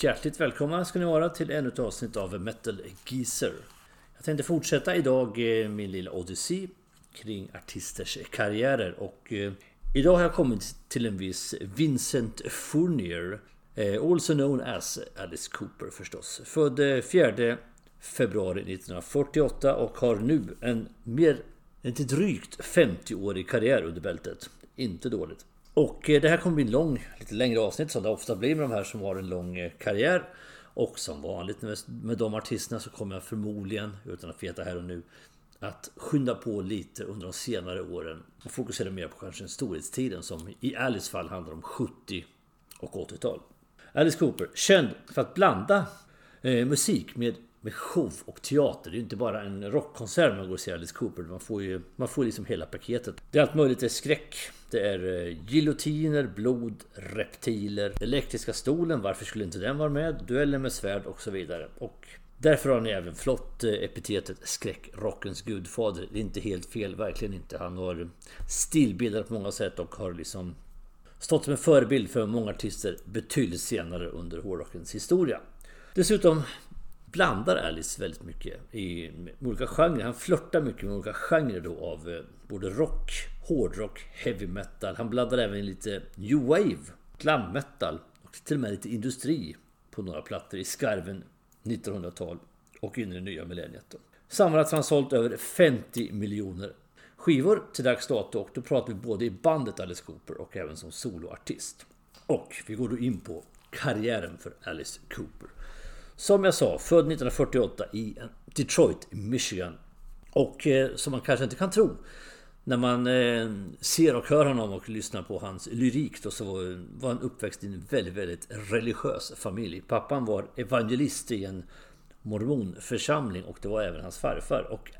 Hjärtligt välkomna ska ni vara till ännu ett avsnitt av Metal Geezer. Jag tänkte fortsätta idag eh, min lilla odyssé kring artisters karriärer och eh, idag har jag kommit till en viss Vincent Fournier eh, Also known as Alice Cooper förstås. Född 4 februari 1948 och har nu en mer inte drygt 50-årig karriär under bältet. Inte dåligt. Och eh, det här kommer bli en lång, lite längre avsnitt som det ofta blir med de här som har en lång eh, karriär. Och som vanligt med de artisterna så kommer jag förmodligen, utan att veta här och nu, att skynda på lite under de senare åren och fokusera mer på kanske storhetstiden som i Alice fall handlar om 70 och 80-tal. Alice Cooper, känd för att blanda eh, musik med med show och teater. Det är ju inte bara en rockkonsert man går och ser Alice Cooper. Man får ju man får liksom hela paketet. Det är allt möjligt. Det är skräck. Det är eh, giljotiner, blod, reptiler, elektriska stolen. Varför skulle inte den vara med? Dueller med svärd och så vidare. Och därför har ni även flott eh, epitetet skräckrockens gudfader. Det är inte helt fel, verkligen inte. Han har stilbildat på många sätt och har liksom stått som en förebild för många artister betydligt senare under hårdrockens historia. Dessutom blandar Alice väldigt mycket i olika genrer. Han flörtar mycket med olika genrer då av eh, både rock, hårdrock, heavy metal. Han blandar även in lite new wave, glam metal och till och med lite industri på några plattor i skarven 1900-tal och in i det nya millenniet. Sammanlagt har han sålt över 50 miljoner skivor till dags dato och då pratar vi både i bandet Alice Cooper och även som soloartist. Och vi går då in på karriären för Alice Cooper. Som jag sa, född 1948 i Detroit, Michigan. Och eh, som man kanske inte kan tro när man eh, ser och hör honom och lyssnar på hans lyrik då så var han uppväxt i en väldigt, väldigt religiös familj. Pappan var evangelist i en mormonförsamling och det var även hans farfar. Och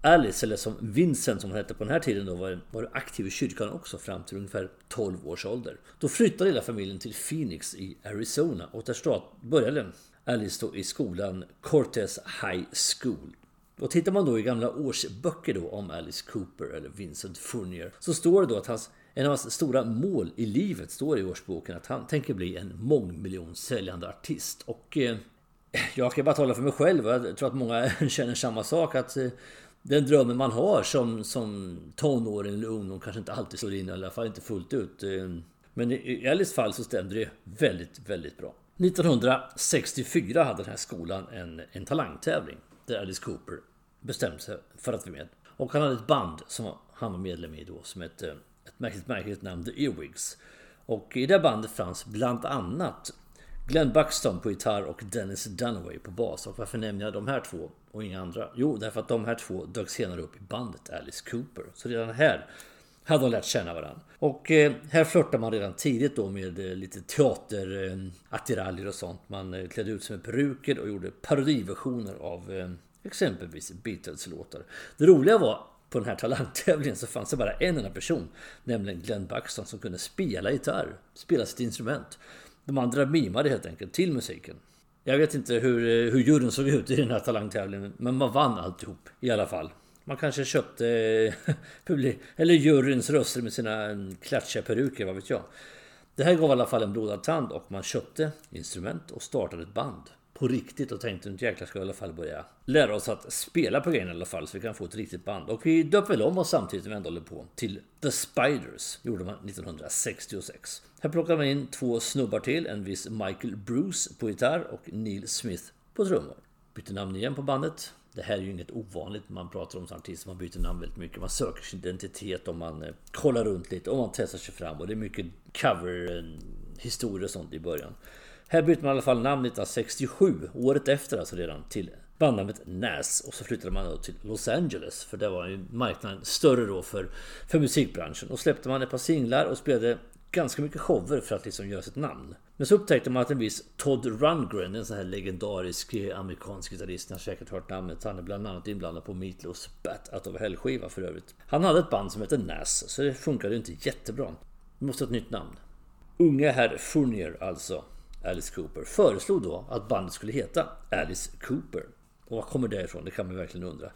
Alice, eller som Vincent som han hette på den här tiden då, var, var aktiv i kyrkan också fram till ungefär 12 års ålder. Då flyttade hela familjen till Phoenix i Arizona och där började Alice då i skolan Cortez High School. Och tittar man då i gamla årsböcker då om Alice Cooper eller Vincent Fournier så står det då att hans, en av hans stora mål i livet står i årsboken att han tänker bli en mångmiljonsäljande artist. Och eh, jag kan bara tala för mig själv och jag tror att många känner samma sak att eh, den drömmen man har som, som tonåring eller ungdom kanske inte alltid slår in, i alla fall inte fullt ut. Eh. Men i Alice fall så stämde det väldigt, väldigt bra. 1964 hade den här skolan en, en talangtävling där Alice Cooper bestämde sig för att vara med. Och han hade ett band som han var medlem i då som hette ett märkligt, märkligt namn, The Earwigs. Och i det bandet fanns bland annat Glenn Buxton på gitarr och Dennis Dunaway på bas. Och varför nämner jag de här två och inga andra? Jo, därför att de här två dök senare upp i bandet Alice Cooper. Så redan här hade de lärt känna varandra. Och eh, här flörtar man redan tidigt då med eh, lite teaterattiraljer eh, och sånt. Man eh, klädde ut sig med peruker och gjorde parodiversioner av eh, exempelvis Beatles-låtar. Det roliga var på den här talangtävlingen så fanns det bara en enda person, nämligen Glenn Buxton, som kunde spela gitarr, spela sitt instrument. De andra mimade helt enkelt till musiken. Jag vet inte hur, hur juryn såg ut i den här talangtävlingen, men man vann alltihop i alla fall. Man kanske köpte eh, eller juryns röster med sina klatschiga peruker, vad vet jag. Det här gav i alla fall en blodad tand och man köpte instrument och startade ett band. På riktigt och tänkte att jäklar ska vi i alla fall börja lära oss att spela på grejen i alla fall så vi kan få ett riktigt band. Och vi döpte väl om oss samtidigt när vi ändå håller på till The Spiders. Gjorde man 1966. Här plockade man in två snubbar till. En viss Michael Bruce på gitarr och Neil Smith på trummor. Bytte namn igen på bandet. Det här är ju inget ovanligt. Man pratar om artister, man byter namn väldigt mycket. Man söker sin identitet och man eh, kollar runt lite och man testar sig fram. Och det är mycket cover eh, historier och sånt i början. Här bytte man i alla fall namn 1967, året efter alltså redan, till bandnamnet Nas. Och så flyttade man då till Los Angeles, för där var ju marknaden större då för, för musikbranschen. Och släppte man ett par singlar och spelade ganska mycket shower för att liksom göra sitt namn. Men så upptäckte man att en viss Todd Rundgren, en sån här legendarisk eh, amerikansk gitarrist, ni har säkert hört namnet. Han är bland annat inblandad på Meatloafs Bat Out of Hell skiva för övrigt. Han hade ett band som hette Nas, så det funkade inte jättebra. Vi måste ha ett nytt namn. Unge herr Fournier alltså, Alice Cooper, föreslog då att bandet skulle heta Alice Cooper. Och var kommer det ifrån? Det kan man verkligen undra.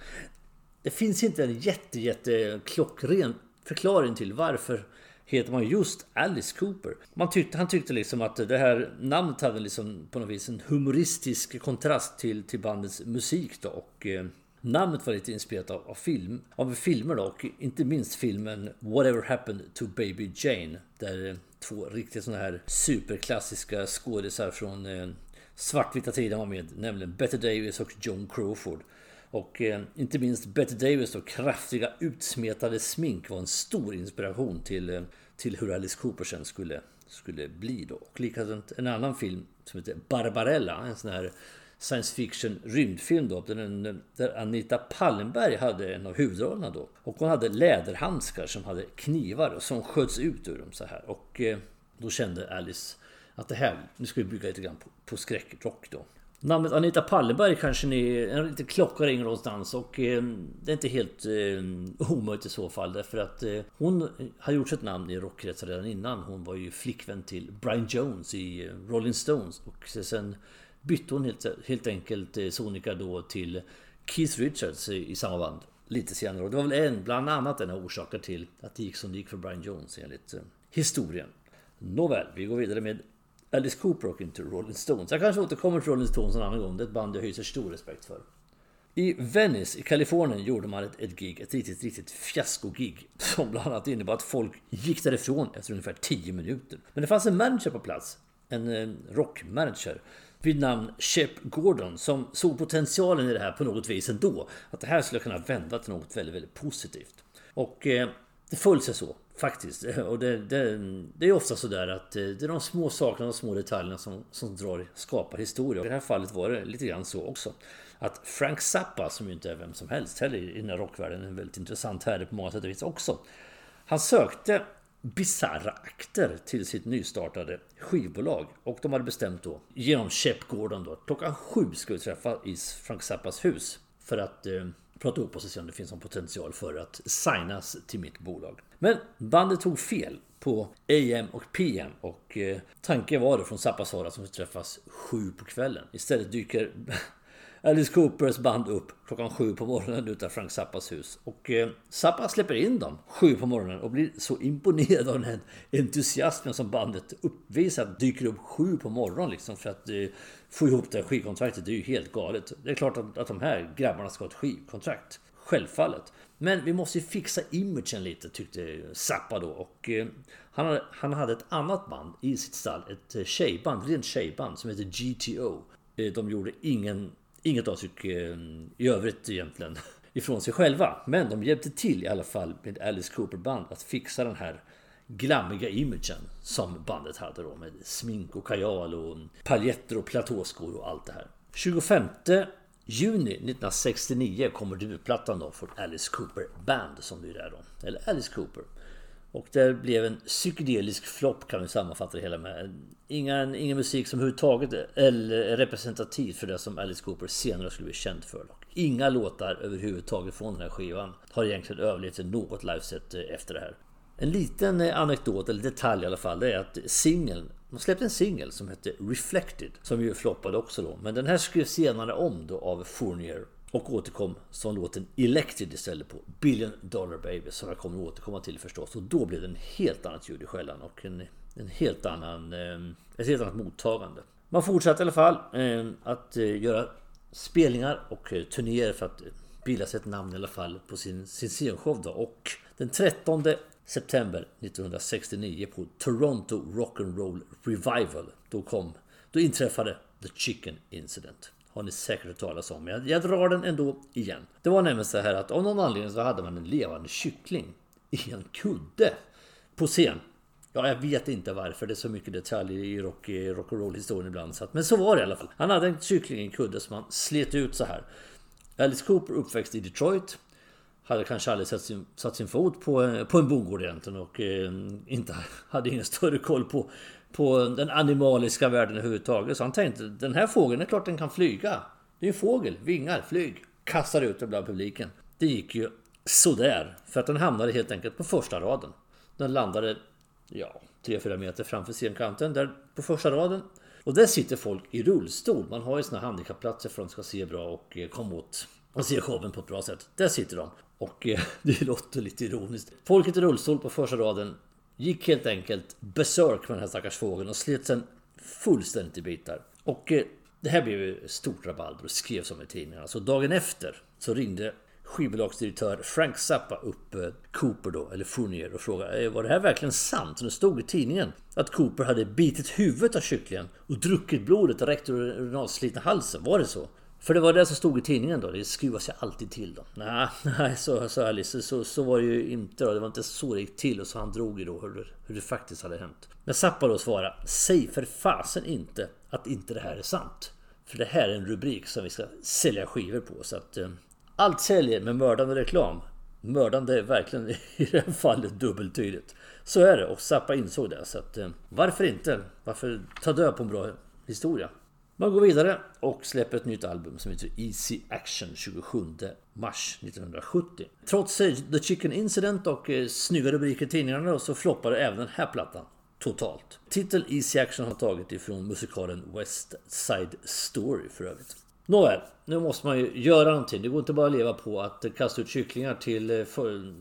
Det finns inte en jätte, jätte klockren förklaring till varför heter man just Alice Cooper. Man tyckte, han tyckte liksom att det här namnet hade liksom på något vis en humoristisk kontrast till, till bandets musik då. Och, eh, Namnet var lite inspirerat av, av, film, av filmer då, och inte minst filmen Whatever Happened to Baby Jane. Där eh, två riktigt sådana här superklassiska skådisar från eh, svartvita tiden var med. Nämligen Betty Davis och John Crawford. Och eh, inte minst Betty Davis och kraftiga utsmetade smink var en stor inspiration till, eh, till hur Alice Cooper sen skulle, skulle bli då. Och likadant en annan film som heter Barbarella, en sån här science fiction rymdfilm då, där, Anita Pallenberg hade en av huvudrollerna då. Och hon hade läderhandskar som hade knivar som sköts ut ur dem så här. Och eh, då kände Alice att det här, nu ska vi bygga lite grann på, på skräckrock då. Namnet Anita Pallenberg kanske ni... En liten klocka ringer någonstans och eh, det är inte helt eh, omöjligt i så fall därför att eh, hon har gjort sitt namn i rockkretsar redan innan. Hon var ju flickvän till Brian Jones i eh, Rolling Stones och sen bytte hon helt, helt enkelt eh, sonika då till Keith Richards i, i samma band lite senare. Och det var väl en, bland annat en av orsakerna till att det gick som det gick för Brian Jones enligt eh, historien. Nåväl, vi går vidare med Alice Cooper och inte Rolling Stones. Jag kanske återkommer till Rolling Stones en annan gång. Det är ett band jag hyser stor respekt för. I Venice i Kalifornien gjorde man ett, ett gig, ett riktigt, riktigt fiasko-gig. Som bland annat innebar att folk gick därifrån efter ungefär 10 minuter. Men det fanns en manager på plats. En eh, rockmanager vid namn Shep Gordon som såg potentialen i det här på något vis ändå. Att det här skulle kunna vända till något väldigt, väldigt positivt. Och eh, det föll sig så faktiskt. Och det, det, det är ofta sådär att eh, det är de små sakerna, de små detaljerna som, som drar, skapar historia. Och I det här fallet var det lite grann så också. Att Frank Zappa, som ju inte är vem som helst heller i den här rockvärlden, en väldigt intressant herre på många sätt och vis också. Han sökte bisarra akter till sitt nystartade skivbolag. Och de hade bestämt då, genom Shep Gordon då, klockan sju ska vi träffa i Frank Zappas hus. För att eh, prata upp oss och se om det finns någon potential för att signas till mitt bolag. Men bandet tog fel på AM och PM och eh, tanken var då från Zappas håll att de skulle träffas sju på kvällen. Istället dyker Alice Coopers band upp klockan sju på morgonen utanför Frank Zappas hus. Och eh, Zappa släpper in dem sju på morgonen och blir så imponerad av den entusiasmen som bandet uppvisar. Dyker upp sju på morgonen liksom för att eh, få ihop det här skivkontraktet. Det är ju helt galet. Det är klart att, att de här grabbarna ska ha ett skivkontrakt. Självfallet. Men vi måste ju fixa imagen lite tyckte Zappa då. Och eh, han, hade, han hade ett annat band i sitt stall. Ett tjejband, tjejband, rent tjejband som heter GTO. Eh, de gjorde ingen inget avtryck eh, i övrigt egentligen ifrån sig själva. Men de hjälpte till i alla fall med Alice Cooper band att fixa den här glammiga imagen som bandet hade då med smink och kajal och paljetter och platåskor och allt det här. 25 juni 1969 kommer debutplattan då från Alice Cooper Band som det är då. Eller Alice Cooper. Och det blev en psykedelisk flopp kan vi sammanfatta det hela med. Ingen, ingen musik som överhuvudtaget är representativ för det som Alice Cooper senare skulle bli känd för. Inga låtar överhuvudtaget från den här skivan har egentligen överlevt något liveset eh, efter det här. En liten eh, anekdot, eller detalj i alla fall, det är att singeln, de släppte en singel som hette Reflected, som ju floppade också då. Men den här skrevs senare om då av Fournier och återkom som låten Elected istället på Billion Dollar Baby som jag kommer att återkomma till förstås. Och då blev det en helt annat ljud i skällan och en, en helt annan, eh, ett helt annat mottagande. Man fortsatte i alla fall eh, att eh, göra spelningar och turnéer för att bilda sig ett namn i alla fall på sin, sin scenshow då. Och den 13 september 1969 på Toronto Rock'n'Roll Revival då kom, då inträffade The Chicken Incident har ni säkert hört talas om. Jag, jag drar den ändå igen. Det var nämligen så här att av någon anledning så hade man en levande kyckling i en kudde på scen. Ja, jag vet inte varför. Det är så mycket detaljer i rock, roll historien ibland. Så att, men så var det i alla fall. Han hade en kyckling i en kudde som han slet ut så här. Alice Cooper uppväxt i Detroit. Hade kanske aldrig satt sin, satt sin fot på, på en bondgård egentligen och eh, inte hade ingen större koll på på den animaliska världen överhuvudtaget. Så han tänkte, den här fågeln är klart den kan flyga. Det är en fågel, vingar, flyg. Kastar ut den bland publiken. Det gick ju sådär. För att den hamnade helt enkelt på första raden. Den landade, ja, 3-4 meter framför scenkanten. Där på första raden. Och där sitter folk i rullstol. Man har ju såna handikappplatser för att de ska se bra och eh, komma åt och se showen på ett bra sätt. Där sitter de. Och eh, det låter lite ironiskt. Folket i rullstol på första raden gick helt enkelt besök med den här stackars fågeln och slet sen fullständigt i bitar. Och eh, det här blev ju stort rabalder och skrevs om i tidningarna. Så dagen efter så ringde skivbolagsdirektör Frank Zappa upp eh, Cooper då, eller Fournier och frågade eh, var det här verkligen sant? Som det stod i tidningen att Cooper hade bitit huvudet av kycklingen och druckit blodet direkt ur den avslitna halsen. Var det så? För det var det som stod i tidningen då. Det skruvar sig alltid till då. Nej, nej så, så Alice. Så, så var det ju inte då. Det var inte så det gick till. Och så han drog ju då hur, hur det faktiskt hade hänt. Men Zappa då svarade. Säg för fasen inte att inte det här är sant. För det här är en rubrik som vi ska sälja skivor på. Så att eh, allt säljer med mördande reklam. Mördande är verkligen i det här fallet dubbeltydigt. Så är det och Zappa insåg det. Så att, eh, varför inte? Varför ta död på en bra historia? Man går vidare och släpper ett nytt album som heter Easy Action 27 mars 1970. Trots The Chicken Incident och eh, snygga rubriker i tidningarna så floppade även den här plattan totalt. Titel Easy Action har tagit ifrån musikalen West Side Story för övrigt. Nåväl, nu måste man ju göra någonting. Det går inte bara att leva på att kasta ut kycklingar till, eh, för,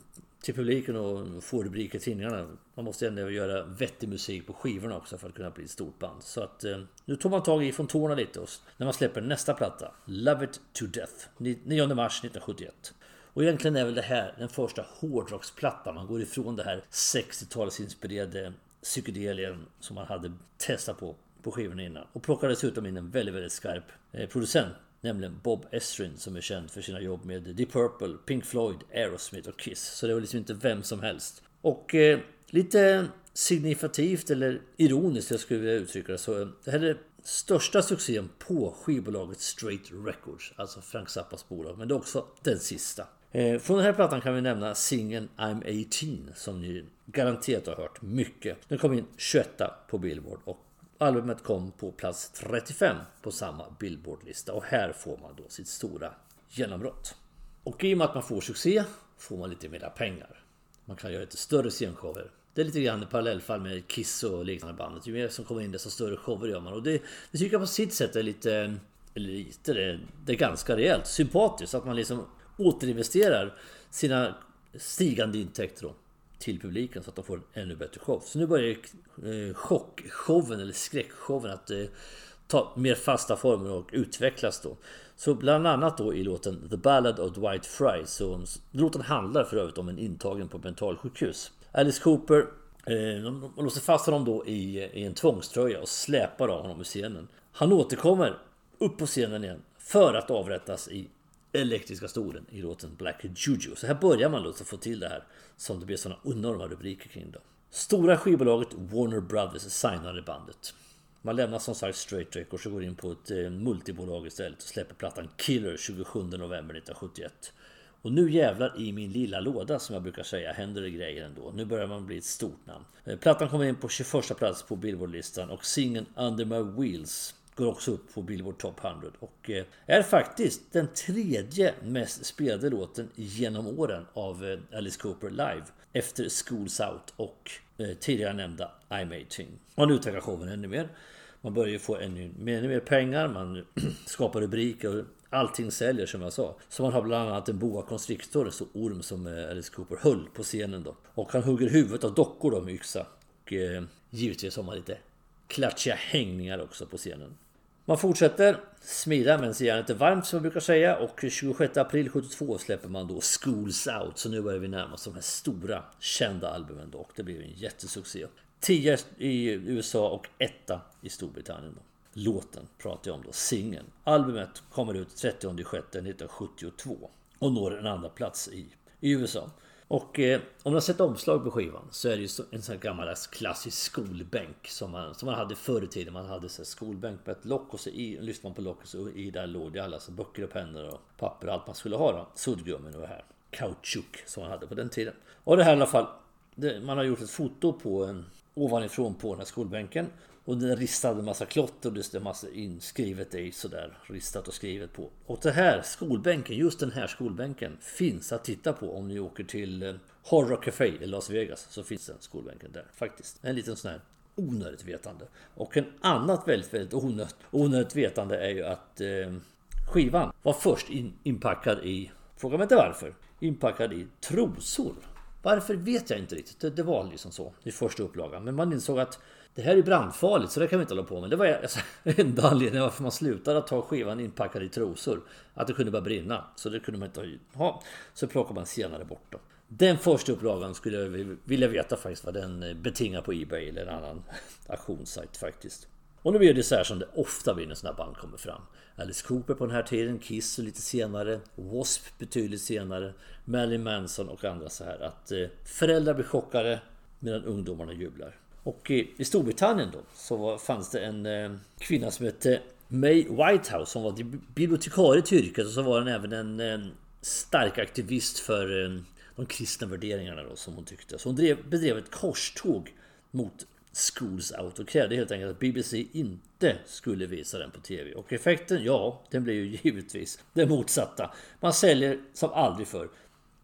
till publiken och få rubriker i tidningarna. Man måste ändå göra vettig musik på skivorna också för att kunna bli ett stort band. Så att eh, nu tog man tag i från tårna lite och när man släpper nästa platta. Love It To Death. 9 mars 1971. Och egentligen är väl det här den första hårdrocksplattan. Man går ifrån det här 60-talsinspirerade psykedelien som man hade testat på på skivorna innan. Och plockade dessutom in en väldigt, väldigt skarp eh, producent. Nämligen Bob Estrin som är känd för sina jobb med Deep Purple, Pink Floyd, Aerosmith och Kiss. Så det var liksom inte vem som helst. Och eh, lite signifikativt eller ironiskt jag skulle vilja uttrycka det så. Det här är största succén på skivbolaget Straight Records. Alltså Frank Zappas bolag. Men det är också den sista. Eh, från den här plattan kan vi nämna singeln I'm 18 som ni garanterat har hört mycket. Den kom in 21 på Billboard och Albumet kom på plats 35 på samma Billboardlista och här får man då sitt stora genombrott. Och i och med att man får succé får man lite mera pengar. Man kan göra lite större scenshower. Det är lite grann parallellfall med Kiss och liknande bandet. Ju mer som kommer in desto större shower gör man. Och det, det tycker jag på sitt sätt är lite... Eller lite, det, det är ganska rejält. Sympatiskt att man liksom återinvesterar sina stigande intäkter då till publiken så att de får en ännu bättre show. Så nu börjar eh, chockshowen eller skräckshowen att eh, ta mer fasta former och utvecklas då. Så bland annat då i låten The Ballad of Dwight Fry så låten handlar för övrigt om en intagen på mentalsjukhus. Alice Cooper eh, de låser fast honom då i, i en tvångströja och släpar av honom ur scenen. Han återkommer upp på scenen igen för att avrättas i elektriska stolen i låten Black Juju. Så här börjar man då få till det här som det blir sådana enorma rubriker kring då. Stora skivbolaget Warner Brothers signade bandet. Man lämnar som sagt Straight Records och går in på ett eh, multibolag istället och släpper plattan Killer 27 november 1971. Och nu jävlar i min lilla låda som jag brukar säga händer det grejer ändå. Nu börjar man bli ett stort namn. Eh, plattan kommer in på 21 plats på Billboardlistan och singeln Under My Wheels Går också upp på Billboard Top 100 och eh, är faktiskt den tredje mest spelade låten genom åren av eh, Alice Cooper live. Efter Schools Out och eh, tidigare nämnda I'm 18. Man utvecklar showen ännu mer. Man börjar ju få ännu mer, ännu mer pengar, man skapar rubriker och allting säljer som jag sa. Så man har bland annat en boa constrictor, så orm som Alice Cooper höll på scenen då. Och han hugger huvudet av dockor då med yxa. Och eh, givetvis har man lite klatschiga hängningar också på scenen. Man fortsätter smida medan järnet är varmt som man brukar säga och 26 april 72 släpper man då Schools Out. Så nu börjar vi närma oss de här stora kända albumen då och det blir en jättesuccé. 10 i USA och etta i Storbritannien. Då. Låten pratar jag om då, singeln. Albumet kommer ut 30 juni 1972 och når en andra plats i, i USA. Och eh, om du har sett omslag på skivan så är det ju en sån här gammal klassisk skolbänk som man, som man hade förr i tiden. Man hade så skolbänk med ett lock och så i, lyfte man på locket så i där låg det alla så böcker och pennor och papper och allt man skulle ha då. Suddgummin och det här. Kautschuk som man hade på den tiden. Och det här i alla fall. Det, man har gjort ett foto på en ovanifrån på den här skolbänken. Och den ristade en massa klotter och det står massa inskrivet i sådär ristat och skrivet på. Och det här skolbänken, just den här skolbänken finns att titta på om ni åker till Horror Hard Rock Café i Las Vegas. Så finns den skolbänken där faktiskt. En liten sån här onödigt vetande. Och en annat väldigt, väldigt onödigt, onödigt vetande är ju att eh, skivan var först in, inpackad i, fråga mig inte varför, inpackad i trosor. Varför vet jag inte riktigt. Det, det var liksom så i första upplagan. Men man insåg att det här är brandfarligt så det kan vi inte hålla på med. Det var alltså, enda anledningen varför man slutade att ta skivan inpackad i trosor. Att det kunde börja brinna. Så det kunde man inte ha. Så plockade man senare bort dem. Den första upplagan skulle jag vilja veta faktiskt vad den betingar på Ebay eller en annan auktionssajt faktiskt. Och nu blir det så här som det ofta blir när sådana band kommer fram. Alice Cooper på den här tiden, Kiss lite senare, W.A.S.P. betydligt senare, Marilyn Manson och andra så här. Att eh, föräldrar blir chockade medan ungdomarna jublar. Och eh, i Storbritannien då så fanns det en eh, kvinna som hette May Whitehouse som var bibliotekarie till yrket och så var hon även en, stark aktivist för de kristna värderingarna då, som hon tyckte. Så hon drev, bedrev ett korståg mot Schools Out och krävde helt enkelt att BBC inte skulle visa den på TV. Och effekten, ja, den blev ju givetvis den motsatta. Man säljer som aldrig förr.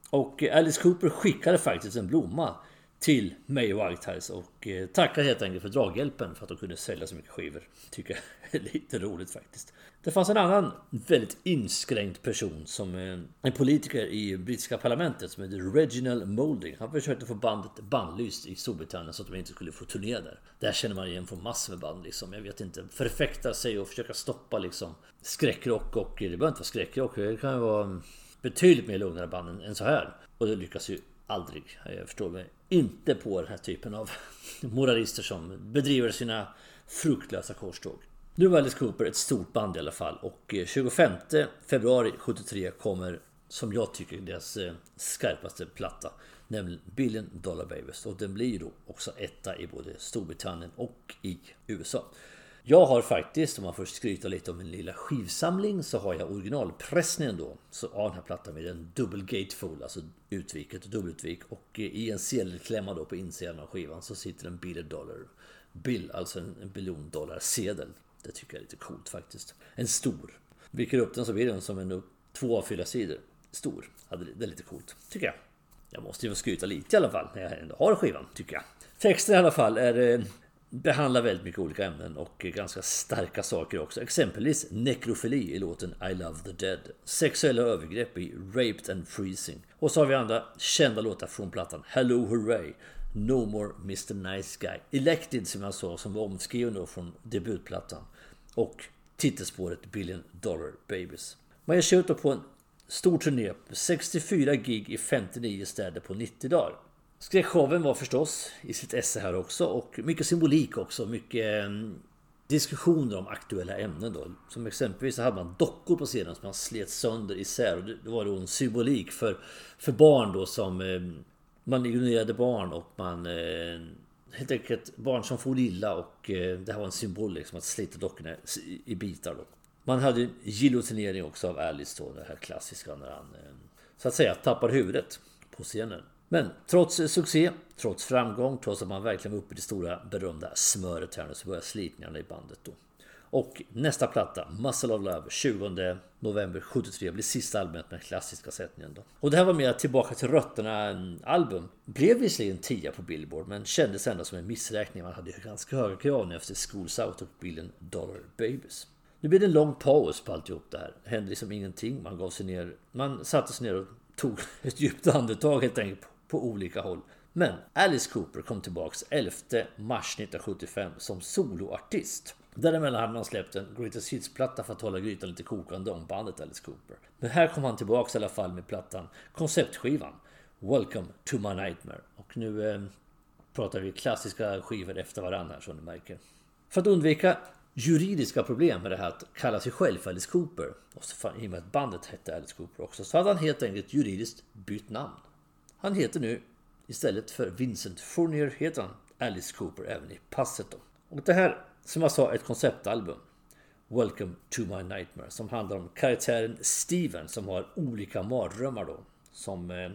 Och Alice Cooper skickade faktiskt en blomma till May Whitehouse och eh, tackar helt enkelt för draghjälpen för att de kunde sälja så mycket skivor. Tycker jag är lite roligt faktiskt. Det fanns en annan väldigt inskränkt person som är en politiker i brittiska parlamentet som heter Reginald Moulding. Han försökte få bandet bannlyst i Storbritannien så att de inte skulle få turnera där. Där känner man igen från massor med band liksom. Jag vet inte. Förfäkta sig och försöka stoppa liksom skräckrock och det behöver inte vara skräckrock. Det kan ju vara betydligt mer lugnare band än så här. Och det lyckas ju aldrig. Jag förstår mig inte på den här typen av moralister som bedriver sina fruktlösa korståg. Nu var Alice Cooper ett stort band i alla fall och eh, 25 februari 73 kommer som jag tycker deras eh, skarpaste platta. Nämligen Billion Dollar Babies och den blir ju då också etta i både Storbritannien och i USA. Jag har faktiskt, om man får skryta lite om min lilla skivsamling, så har jag originalpressningen då så av den här plattan med en dubbel gatefold, alltså utviket och dubbelutvik. Och eh, i en sedelklämma då på insidan av skivan så sitter en Bill-dollar... bill, alltså en biljon dollar sedel. Det tycker jag är lite coolt faktiskt. En stor. Viker upp den så blir den som en två av fyra sidor. Stor. Det är lite coolt, tycker jag. Jag måste ju få skryta lite i alla fall när jag ändå har skivan, tycker jag. Texten i alla fall är eh, behandlar väldigt mycket olika ämnen och ganska starka saker också. Exempelvis nekrofili i låten I Love the Dead. Sexuella övergrepp i Raped and Freezing. Och så har vi andra kända låtar från plattan Hello Hooray, No More Mr Nice Guy. Elected som jag sa som var omskriven då från debutplattan. Och titelspåret Billion Dollar Babies. Man ger sig ut på en stor turné, 64 gig i 59 städer på 90 dagar. Skräckshowen var förstås i sitt esse här också och mycket symbolik också. Mycket mm, diskussioner om aktuella ämnen då. Som exempelvis så hade man dockor på scenen som man slet sönder isär. Och det var då en symbolik för, för barn då som mm, man ignorerade barn och man eh, helt enkelt barn som får illa och eh, det här var en symbol liksom att slita dockorna i bitar då. Man hade giljotinering också av Alice då, det här klassiska när han så att säga tappar huvudet på scenen. Men trots succé, trots framgång, trots att man verkligen var uppe i det stora berömda smöret här nu så börjar slitningarna i bandet då. Och nästa platta, Muscle of Love, 20 november 73 blir sista albumet med den klassiska sättningen då. Och det här var mer tillbaka till rötterna album. Blev visserligen 10 på Billboard men kändes ändå som en missräkning. Man hade ju ganska höga krav nu efter Schools Out och bilden Dollar Babies. Nu blir det en lång paus på alltihop det här. Det hände liksom ingenting. Man gav sig ner. Man satte sig ner och tog ett djupt andetag helt enkelt på olika håll. Men Alice Cooper kom tillbaks 11 mars 1975 som soloartist. Däremellan hade man släppt en Greatest Hits-platta för att hålla grytan lite kokande om bandet Alice Cooper. Men här kom han tillbaks i alla fall med plattan, konceptskivan Welcome to my nightmare. Och nu eh, pratar vi klassiska skivor efter varandra här som ni märker. För att undvika juridiska problem med det här att kalla sig själv för Alice Cooper, och så, i och med att bandet hette Alice Cooper också, så hade han helt enkelt juridiskt bytt namn. Han heter nu istället för Vincent Fournier heter han Alice Cooper även i passet då. Och det här som jag sa ett konceptalbum. Welcome to my nightmare som handlar om karaktären Steven som har olika mardrömmar då. Som eh,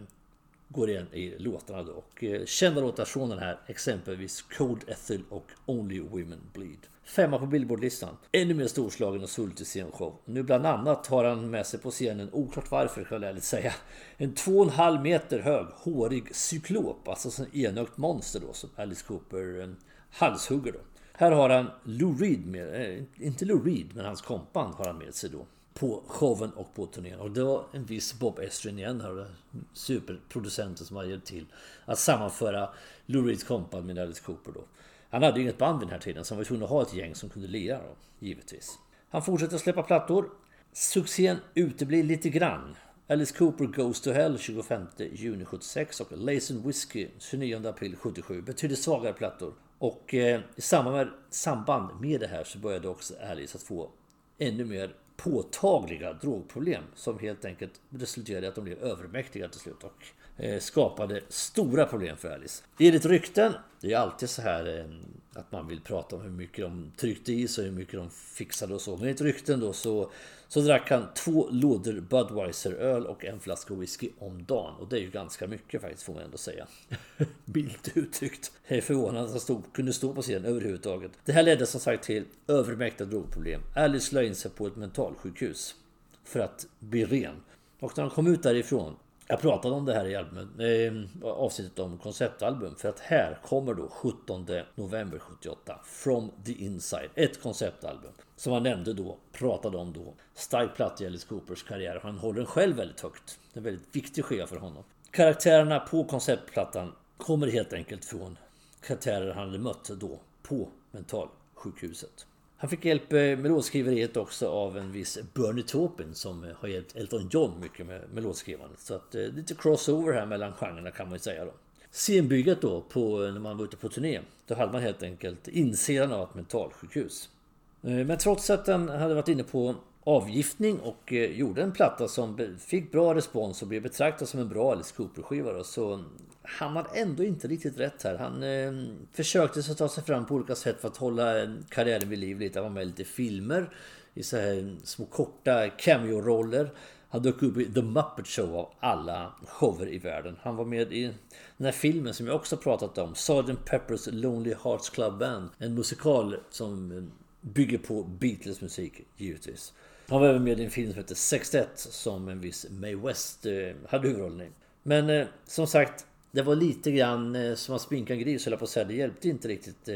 går igen i låtarna då. Och eh, kända låtar från den här exempelvis Cold Ethel och Only Women Bleed. Femma på Billboardlistan. Ännu mer storslagen och sultig scenshow. Nu bland annat har han med sig på scenen, oklart varför kan jag ärligt säga, en 2,5 meter hög hårig cyklop, alltså en enögt monster då som Alice Cooper eh, halshugger då. Här har han Lou Reed med, eh, inte Lou Reed, men hans kompan har han med sig då. på showen och på turnén. Och det var en viss Bob Estrin igen här, superproducenten som har hjälpt till att sammanföra Lou Reeds kompan med Alice Cooper då. Han hade ju inget band vid den här tiden så han var tvungen att ha ett gäng som kunde lira då, givetvis. Han fortsätter släppa plattor. Succén uteblir lite grann. Alice Cooper Goes to Hell 25 juni 76 och Lazen Whiskey 29 april 77 betydligt svagare plattor. Och eh, i samband med, samband med det här så började också Alice att få ännu mer påtagliga drogproblem som helt enkelt resulterade i att de blev övermäktiga till slut och Eh, skapade stora problem för Alice. Enligt rykten, det är alltid så här eh, att man vill prata om hur mycket de tryckte i sig, hur mycket de fixade och så. Men enligt rykten då så, så drack han två lådor Budweiser öl och en flaska whisky om dagen. Och det är ju ganska mycket faktiskt får man ändå säga. Bildt uttryckt. Det är förvånande att han stod, kunde stå på scenen överhuvudtaget. Det här ledde som sagt till övermäktiga drogproblem. Alice la in sig på ett mentalsjukhus för att bli ren. Och när han kom ut därifrån jag pratade om det här i albumet, eh, avsnittet om konceptalbum för att här kommer då 17 november 78 From the Inside, ett konceptalbum som han nämnde då, pratade om då. Stark platt i Alice Coopers karriär. Han håller den själv väldigt högt. Det är en väldigt viktig skiva för honom. Karaktärerna på konceptplattan kommer helt enkelt från karaktärer han hade mött då på mentalsjukhuset. Han fick hjälp eh, med låtskriveriet också av en viss Bernie Taupin som eh, har hjälpt Elton John mycket med, med låtskrivandet. Så att eh, lite crossover här mellan genrerna kan man ju säga då. Scenbygget då på, när man var ute på turné. Då hade man helt enkelt insidan av ett mentalsjukhus. Men trots att han hade varit inne på avgiftning och gjorde en platta som fick bra respons och blev betraktad som en bra Alice Cooper-skiva så han har ändå inte riktigt rätt här. Han eh, försökte så ta sig fram på olika sätt för att hålla karriären vid liv lite. Han var med i lite filmer i så här små korta cameo-roller. Han dök upp i The Muppet Show av alla shower i världen. Han var med i den här filmen som jag också pratat om. Sgt. Pepper's Lonely Hearts Club Band. En musikal som bygger på Beatles musik givetvis. Han var även med i en film som heter 61 som en viss Mae West eh, hade huvudrollen i. Men eh, som sagt, det var lite grann eh, som att spinka en gris, höll på att säga. Det hjälpte inte riktigt eh,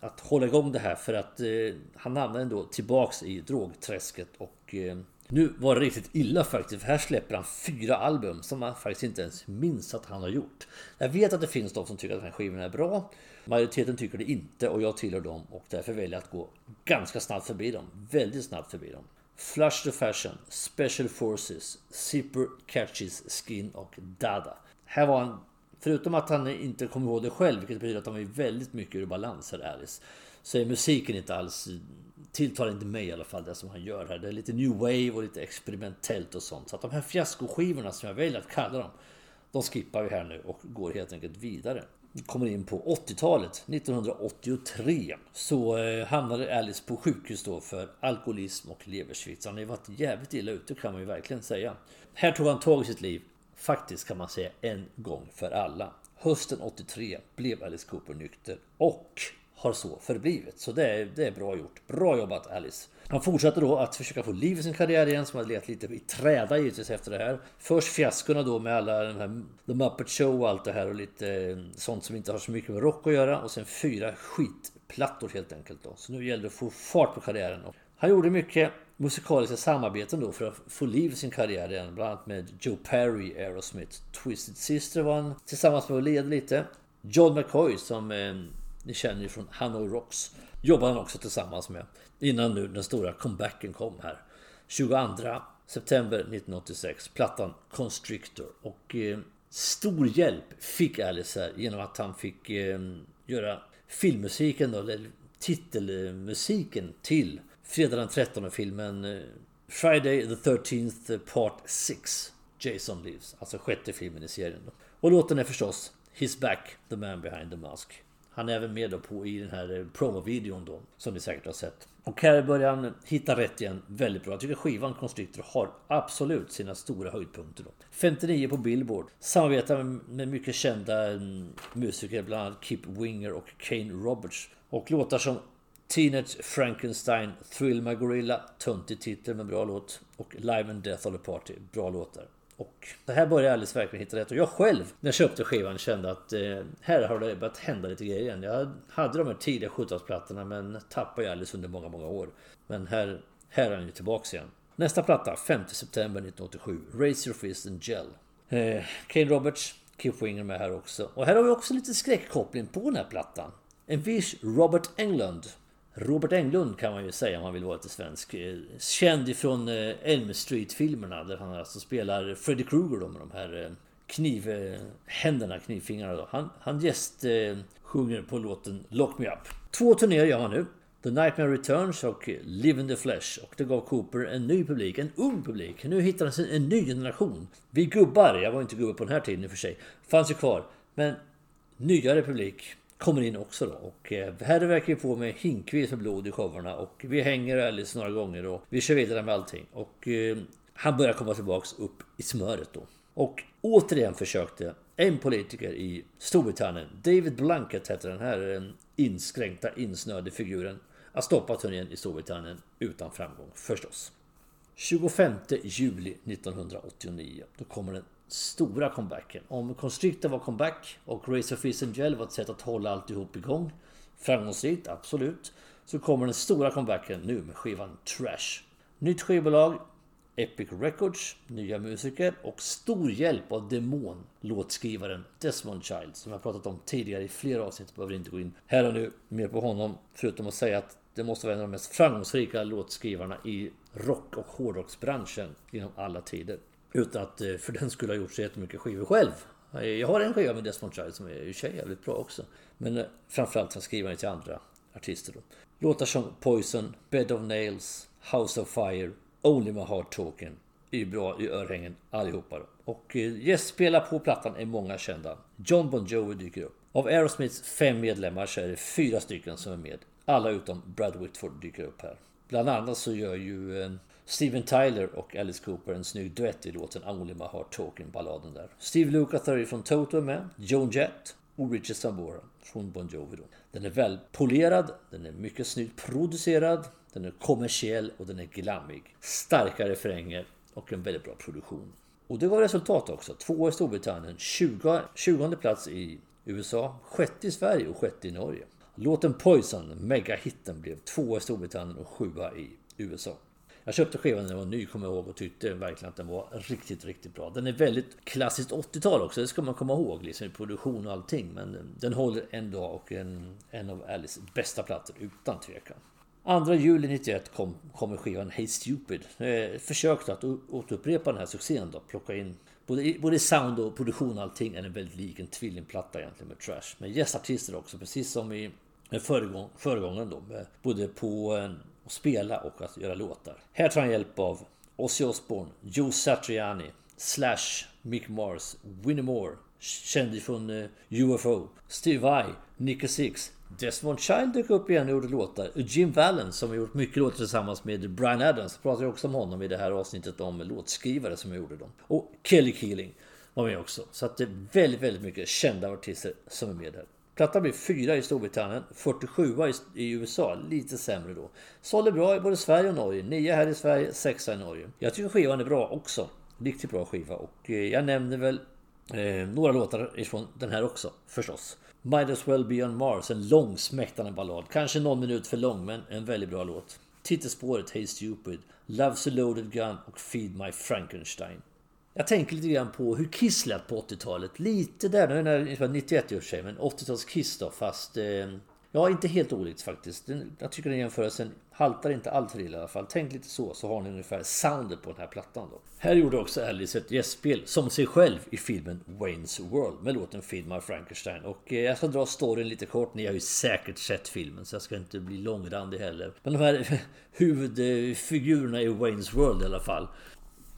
att hålla igång det här för att eh, han hamnade ändå tillbaks i drogträsket och eh, nu var det riktigt illa faktiskt. För här släpper han fyra album som man faktiskt inte ens minns att han har gjort. Jag vet att det finns de som tycker att den här skivan är bra. Majoriteten tycker det inte och jag tillhör dem och därför väljer jag att gå ganska snabbt förbi dem. Väldigt snabbt förbi dem. Flush the Fashion, Special Forces, Zipper Catches Skin och Dada. Här var han, förutom att han inte kommer ihåg det själv, vilket betyder att han var väldigt mycket ur balans här, Alice. Så är musiken inte alls, tilltalar inte mig i alla fall, det som han gör här. Det är lite new wave och lite experimentellt och sånt. Så att de här fiaskoskivorna som jag väljer att kalla dem, de skippar vi här nu och går helt enkelt vidare kommer in på 80-talet, 1983, så eh, hamnade Alice på sjukhus då för alkoholism och leversvikt. Han har ju varit jävligt illa ute kan man ju verkligen säga. Här tog han tag i sitt liv, faktiskt kan man säga en gång för alla. Hösten 83 blev Alice Cooper nykter och har så förblivit. Så det är, det är bra gjort. Bra jobbat Alice! Han fortsatte då att försöka få liv i sin karriär igen som hade letat lite i träda givetvis efter det här. Först fiaskorna då med alla den här The Muppet Show och allt det här och lite eh, sånt som inte har så mycket med rock att göra. Och sen fyra skitplattor helt enkelt då. Så nu gällde det att få fart på karriären. Han gjorde mycket musikaliska samarbeten då för att få liv i sin karriär igen. Bland annat med Joe Perry, Aerosmith, Twisted Sister var han tillsammans med och led lite. John McCoy som eh, ni känner ju från Hanoi Rocks. Jobbade han också tillsammans med. Innan nu den stora comebacken kom här. 22 september 1986. Plattan Constrictor. Och eh, stor hjälp fick Alice här genom att han fick eh, göra filmmusiken då, eller titelmusiken till Fredag den 13 filmen eh, Friday the 13th eh, Part 6 Jason Lives, alltså sjätte filmen i serien. Då. Och låten är förstås He's Back, The Man Behind the Mask. Han är även med då på i den här eh, promovideon då som ni säkert har sett. Och här börjar han hitta rätt igen väldigt bra. Jag tycker skivan Constrictor har absolut sina stora höjdpunkter. Då. 59 på Billboard. Samarbetar med mycket kända mm, musiker, bland annat Kip Winger och Kane Roberts. Och låtar som Teenage Frankenstein, Thrill My Gorilla, töntig titel men bra låt. Och Live and Death of the Party, bra låtar. Och det här börjar Alice verkligen hitta rätt. Och jag själv, när jag köpte skivan, kände att eh, här har det börjat hända lite grejer igen. Jag hade de här tidiga 70-talsplattorna men tappade ju Alice under många, många år. Men här, här är han ju tillbaks igen. Nästa platta, 5 september 1987. Raise your fist and gel. Eh, Kane Roberts, Keith Winger med här också. Och här har vi också lite skräckkoppling på den här plattan. En viss Robert Englund. Robert Englund kan man ju säga om man vill vara lite svensk. Eh, känd ifrån eh, Elm Street-filmerna där han alltså spelar Freddy Krueger då med de här eh, knivhänderna, knivfingrarna. Då. Han, han gäst sjunger på låten Lock Me Up. Två turnéer gör han nu. The Nightmare Returns och Live in the Flesh. Och det gav Cooper en ny publik, en ung publik. Nu hittar han en ny generation. Vi gubbar, jag var inte gubbe på den här tiden i och för sig, fanns ju kvar. Men nyare publik kommer in också då. Och eh, här verkar vi på med hinkvis med blod i showerna. Och vi hänger Alice några gånger och vi kör vidare med allting. Och eh, han börjar komma tillbaks upp i smöret då. Och återigen försökte en politiker i Storbritannien, David Blunkett hette den här eh, inskränkta, insnöade figuren, att stoppa turnén i Storbritannien utan framgång förstås. 25 juli 1989, då kommer den stora comebacken. Om Constrictor var comeback och Razor Fizz and Gel var ett sätt att hålla alltihop igång. Framgångsrikt, absolut. Så kommer den stora comebacken nu med skivan Trash. Nytt skivbolag, Epic Records, nya musiker och stor hjälp av Demon-låtskrivaren Desmond Child som jag pratat om tidigare i flera avsnitt. Behöver inte gå in här och nu mer på honom förutom att säga att det måste vara en av de mest framgångsrika låtskrivarna i rock och hårdrocksbranschen genom alla tider. Utan att eh, för den skulle ha gjort så jättemycket skivor själv. Eh, jag har en skiva med Desmond Child som är i sig jävligt bra också. Men eh, framförallt så skriver den till andra artister då. Låtar som Poison, Bed of Nails, House of Fire, Only My Heart Talking är ju bra i örhängen allihopa. Då. Och gästspelare på plattan är många kända. John Bon Jovi dyker upp. Av Aerosmiths fem medlemmar så är det fyra stycken som är med. Alla utom Brad Whitford dyker upp här. Bland annat så gör ju Steven Tyler och Alice Cooper en snygg duett i låten Only My Heart Talking, balladen där. Steve Lukather från Toto är med, Joan Jett och Richard Sambora från Bon Jovi då. Den är välpolerad, den är mycket snyggt producerad, den är kommersiell och den är glammig. Starka refränger och en väldigt bra produktion. Och det var resultat också. Två i Storbritannien, 20, 20 plats i USA, sjätte i Sverige och sjätte i Norge. Låten Poison, megahitten, blev två i Storbritannien och sjua i USA. Jag köpte skivan när den var ny, kommer jag ihåg, och tyckte verkligen att den var riktigt, riktigt bra. Den är väldigt klassiskt 80-tal också, det ska man komma ihåg, liksom i produktion och allting. Men eh, den håller en dag och en, en av Alice bästa plattor, utan tvekan. 2 juli 91 kom, kommer skivan Hey Stupid. Eh, försökte att återupprepa den här succén då, plocka in både, både sound och produktion och allting är den väldigt lik en tvillingplatta egentligen med Trash. Med gästartister också, precis som i föregång, föregångaren då. Både på eh, och spela och att göra låtar. Här tar han hjälp av Ozzy Osbourne, Joe Satriani, Slash, Mick Mars, Winnie Moore, känd från UFO, Steve Vai, Nicky Six, Desmond Child dök upp igen och gjorde låtar. Jim Vallon som har gjort mycket låtar tillsammans med Brian Adams. Jag pratar också om honom i det här avsnittet om låtskrivare som gjorde dem. Och Kelly Keeling var med också. Så att det är väldigt, väldigt mycket kända artister som är med där. Plattan blev fyra i Storbritannien, 47 i USA, lite sämre då. Sålde bra i både Sverige och Norge, 9 här i Sverige, 6 i Norge. Jag tycker skivan är bra också. Riktigt bra skiva och eh, jag nämner väl eh, några låtar ifrån den här också förstås. Might as well be on Mars, en långsmäktande ballad. Kanske någon minut för lång men en väldigt bra låt. Titelspåret Hey Stupid, Love's a loaded gun och Feed My Frankenstein. Jag tänker lite grann på hur Kiss lät på 80-talet. Lite där, nu är det 91 i och för sig, men 80-tals Kiss då. Fast eh, ja, inte helt olikt faktiskt. Jag tycker den jämförelsen haltar inte alltför illa i alla fall. Tänk lite så, så har ni ungefär soundet på den här plattan då. Här gjorde också Alice ett gästspel som sig själv i filmen Wayne's World med låten Feed My Frankenstein. Och eh, jag ska dra storyn lite kort. Ni har ju säkert sett filmen så jag ska inte bli långrandig heller. Men de här huvudfigurerna i Wayne's World i alla fall.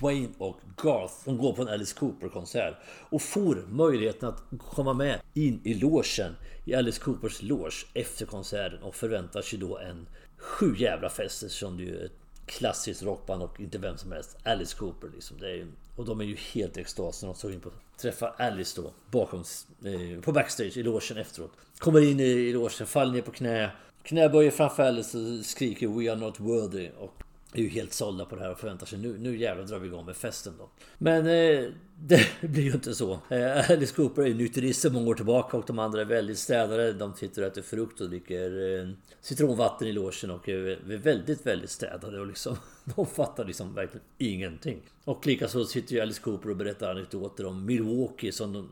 Wayne och Garth. som går på en Alice Cooper-konsert och får möjligheten att komma med in i logen i Alice Coopers loge efter konserten och förväntar sig då en sju jävla fest eftersom det är ju ett klassiskt rockband och inte vem som helst. Alice Cooper liksom. Det är ju, och de är ju helt i extas när de står in på träffa Alice då bakom eh, på backstage i logen efteråt. Kommer in i logen, faller ner på knä, knäböjer framför Alice och skriker We are not worthy. Och är ju helt sålda på det här och förväntar sig nu, nu jävlar drar vi igång med festen då. Men eh, det blir ju inte så. Eh, Alice Cooper är ju nykterist sedan många år tillbaka och de andra är väldigt städade. De sitter och äter frukt och dricker eh, citronvatten i logen och är väldigt, väldigt städade och liksom de fattar liksom verkligen ingenting. Och likaså sitter ju Alice Cooper och berättar anekdoter om Milwaukee som de,